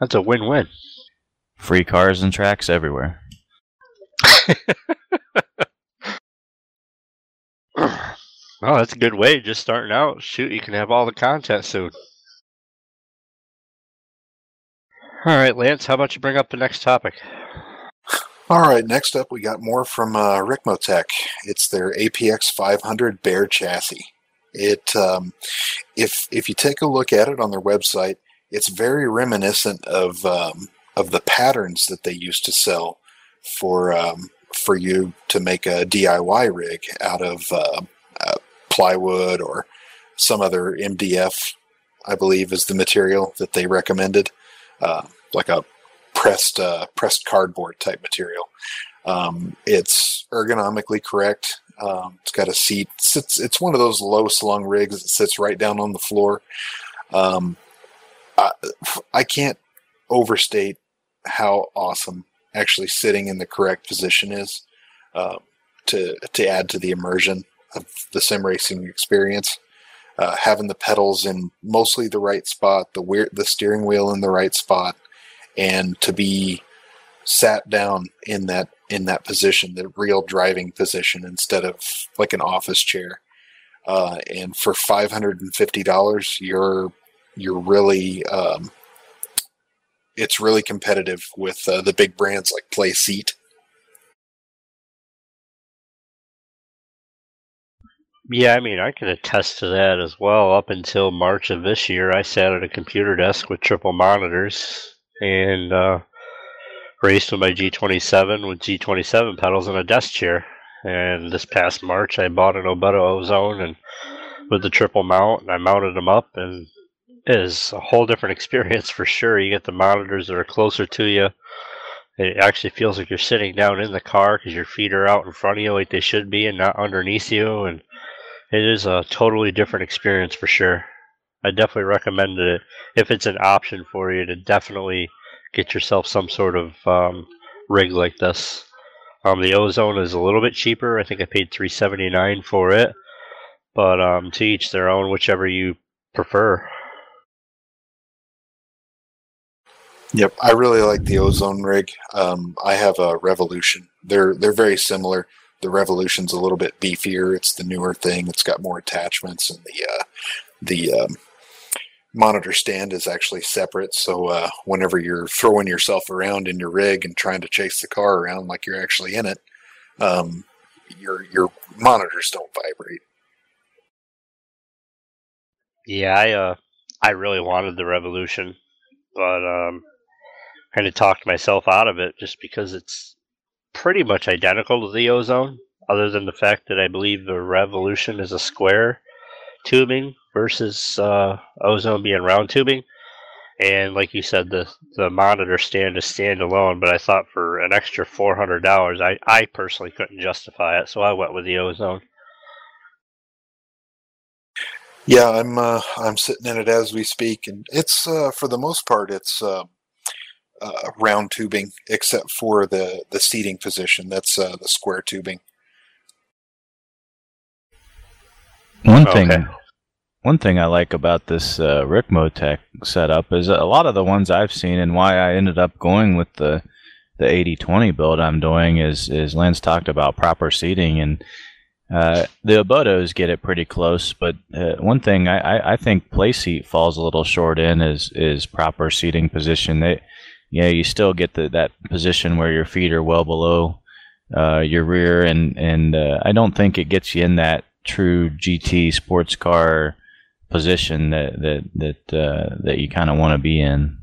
That's a win-win. Free cars and tracks everywhere. Oh, that's a good way. Just starting out. Shoot, you can have all the content soon. All right, Lance, how about you bring up the next topic? All right, next up we got more from uh, Ricmotech. It's their APX 500 Bear chassis. It, um, if if you take a look at it on their website, it's very reminiscent of um, of the patterns that they used to sell for um, for you to make a DIY rig out of uh, uh, plywood or some other MDF, I believe, is the material that they recommended, uh, like a pressed uh, pressed cardboard type material. Um, it's ergonomically correct. Um, it's got a seat. It's, it's one of those low slung rigs that sits right down on the floor. Um, I, can't overstate how awesome actually sitting in the correct position is uh, to to add to the immersion of the sim racing experience. Uh, having the pedals in mostly the right spot, the weir- the steering wheel in the right spot, and to be sat down in that in that position, the real driving position, instead of like an office chair. Uh, and for five hundred and fifty dollars, you're you're really um, it's really competitive with uh, the big brands like Playseat Yeah, I mean, I can attest to that as well. Up until March of this year, I sat at a computer desk with triple monitors and uh, raced with my G27 with G27 pedals and a desk chair. And this past March, I bought an Obutto Ozone and with the triple mount, and I mounted them up, and is a whole different experience for sure. You get the monitors that are closer to you. It actually feels like you're sitting down in the car because your feet are out in front of you like they should be and not underneath you. And it is a totally different experience for sure. I definitely recommend it if it's an option for you to definitely get yourself some sort of um, rig like this. Um, the Ozone is a little bit cheaper. I think I paid three seventy nine for it, but um, to each their own, whichever you prefer. Yep, I really like the Ozone rig. Um, I have a Revolution. They're they're very similar the Revolution's a little bit beefier. It's the newer thing. It's got more attachments, and the uh, the um, monitor stand is actually separate. So uh, whenever you're throwing yourself around in your rig and trying to chase the car around like you're actually in it, um, your your monitors don't vibrate. Yeah, I uh, I really wanted the Revolution, but um, kind of talked myself out of it just because it's pretty much identical to the ozone, other than the fact that I believe the Revolution is a square tubing versus uh, ozone being round tubing. And like you said, the the monitor stand is standalone, but I thought for an extra four hundred dollars, I, I personally couldn't justify it, so I went with the ozone. Yeah, I'm uh, I'm sitting in it as we speak, and it's uh, for the most part it's uh, uh, round tubing, except for the the seating position. That's uh, the square tubing. One thing, one thing I like about this uh, Ricmotech setup is a lot of the ones I've seen, and why I ended up going with the the 80-20 build I'm doing is is Lance talked about proper seating and. Uh, the Obuttos get it pretty close, but uh, one thing I, I, I think play seat falls a little short in is is proper seating position. They yeah, you still get the, that position where your feet are well below uh, your rear, and and uh, I don't think it gets you in that true GT sports car position that that that uh, that you kind of want to be in.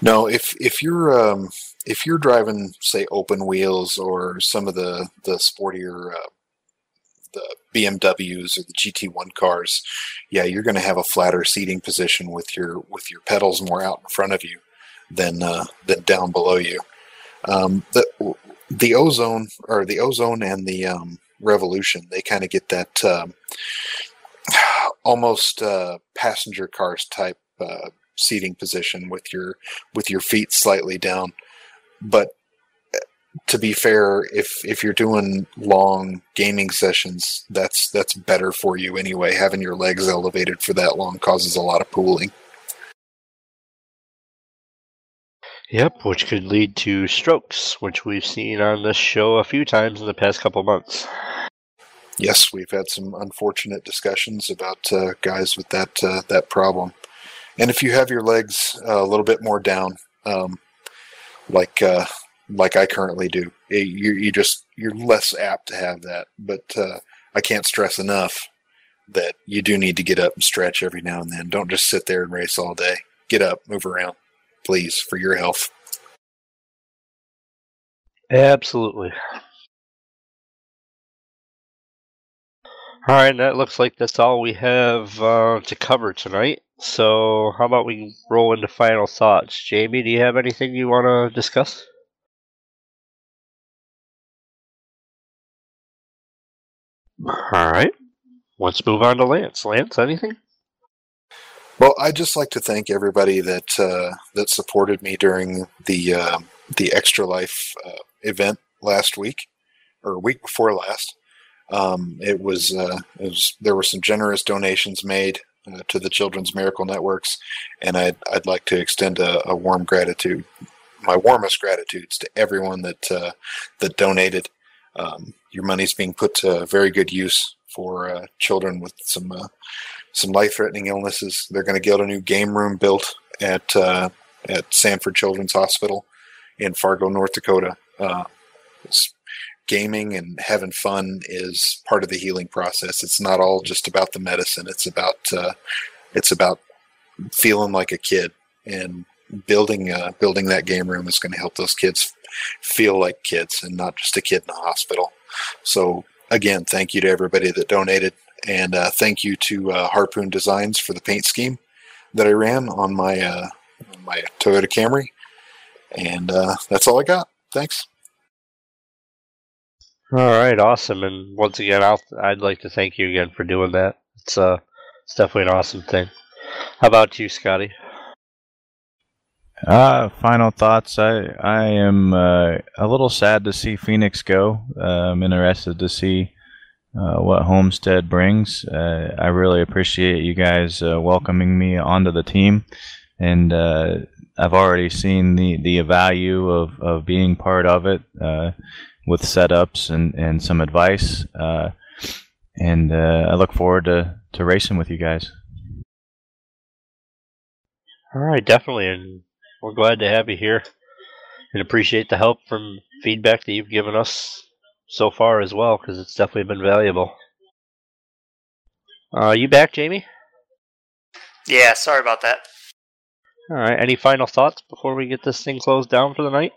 No, if if you're um, if you're driving, say, open wheels or some of the the sportier uh, the BMWs or the GT1 cars, yeah, you're going to have a flatter seating position with your with your pedals more out in front of you than uh, than down below you. Um, the the ozone or the ozone and the um, revolution, they kind of get that um, almost uh, passenger cars type uh, seating position with your with your feet slightly down. But to be fair, if if you're doing long gaming sessions, that's that's better for you anyway. Having your legs elevated for that long causes a lot of pooling. Yep, which could lead to strokes, which we've seen on this show a few times in the past couple months. Yes, we've had some unfortunate discussions about uh, guys with that uh, that problem. And if you have your legs uh, a little bit more down, um, like uh, like I currently do, eh, you you just you're less apt to have that. But uh, I can't stress enough that you do need to get up and stretch every now and then. Don't just sit there and race all day. Get up, move around, please, for your health. Absolutely. All right, that looks like that's all we have uh, to cover tonight. So, how about we roll into final thoughts? Jamie, do you have anything you want to discuss? All right, let's move on to Lance. Lance, anything? Well, I'd just like to thank everybody that uh, that supported me during the uh, the Extra Life uh, event last week or week before last. Um, it was uh, it was there were some generous donations made uh, to the Children's Miracle Networks, and I'd I'd like to extend a, a warm gratitude, my warmest gratitudes to everyone that uh, that donated. Um, your money's being put to very good use for uh, children with some uh, some life-threatening illnesses. They're going to get a new game room built at uh, at Sanford Children's Hospital in Fargo, North Dakota. Uh, gaming and having fun is part of the healing process. It's not all just about the medicine. It's about uh, it's about feeling like a kid and building uh, building that game room is going to help those kids feel like kids and not just a kid in a hospital. So again, thank you to everybody that donated, and uh, thank you to uh, Harpoon Designs for the paint scheme that I ran on my uh, my Toyota Camry. And uh, that's all I got. Thanks. All right, awesome. And once again, I'll, I'd like to thank you again for doing that. It's uh, it's definitely an awesome thing. How about you, Scotty? Uh, final thoughts. I I am uh, a little sad to see Phoenix go. Uh, I'm interested to see uh, what Homestead brings. Uh, I really appreciate you guys uh, welcoming me onto the team, and uh, I've already seen the, the value of, of being part of it with setups and, and some advice. And I look forward to, to racing with you guys. All right, definitely, and we're glad to have you here, and appreciate the help from feedback that you've given us so far as well, because it's definitely been valuable. Uh, you back, Jamie? Yeah, sorry about that. All right. Any final thoughts before we get this thing closed down for the night?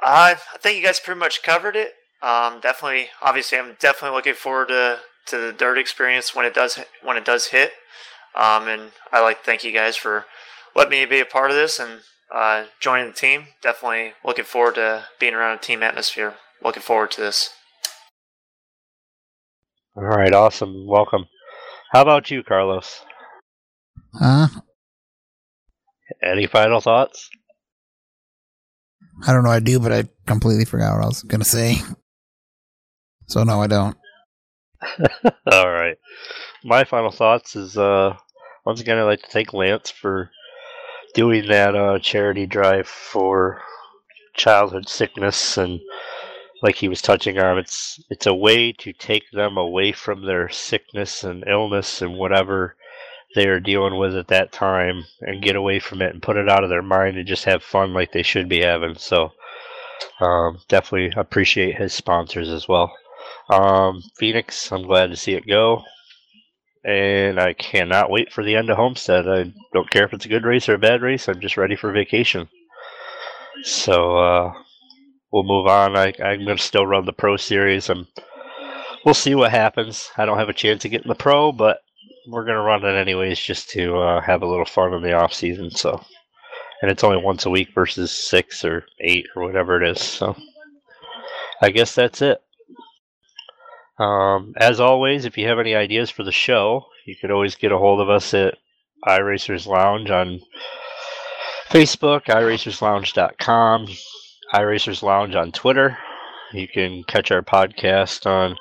Uh, I think you guys pretty much covered it. Um, definitely, obviously, I'm definitely looking forward to, to the dirt experience when it does when it does hit. Um, and I like to thank you guys for letting me be a part of this and uh, joining the team. Definitely looking forward to being around a team atmosphere. Looking forward to this. All right, awesome. Welcome. How about you, Carlos? Huh? Any final thoughts? I don't know I do, but I completely forgot what I was going to say. So, no, I don't. All right. My final thoughts is uh, once again, I'd like to thank Lance for doing that uh, charity drive for childhood sickness and like he was touching on it's it's a way to take them away from their sickness and illness and whatever they are dealing with at that time and get away from it and put it out of their mind and just have fun like they should be having so Um, definitely appreciate his sponsors as well. Um, Phoenix, I'm glad to see it go. And I cannot wait for the end of Homestead. I don't care if it's a good race or a bad race. I'm just ready for vacation. So uh, we'll move on. I, I'm going to still run the Pro Series. I'm, we'll see what happens. I don't have a chance to get in the Pro, but we're going to run it anyways just to uh, have a little fun in the off season. So, and it's only once a week versus six or eight or whatever it is. So, I guess that's it. Um, as always, if you have any ideas for the show, you can always get a hold of us at iRacers Lounge on Facebook, iRacersLounge.com, iRacers Lounge on Twitter. You can catch our podcast on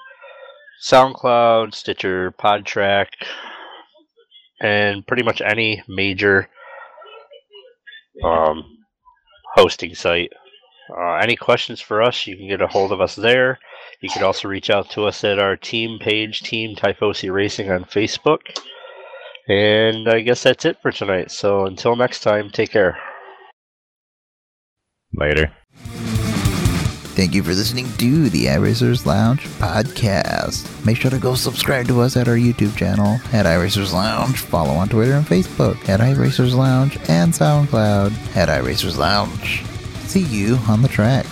SoundCloud, Stitcher, Podtrac, and pretty much any major um, hosting site. Uh, any questions for us, you can get a hold of us there. You can also reach out to us at our team page, Team Tifosi Racing on Facebook. And I guess that's it for tonight. So until next time, take care. Later. Thank you for listening to the iRacers Lounge podcast. Make sure to go subscribe to us at our YouTube channel at iRacers Lounge. Follow on Twitter and Facebook at iRacers Lounge and SoundCloud at iRacers Lounge. See you on the track.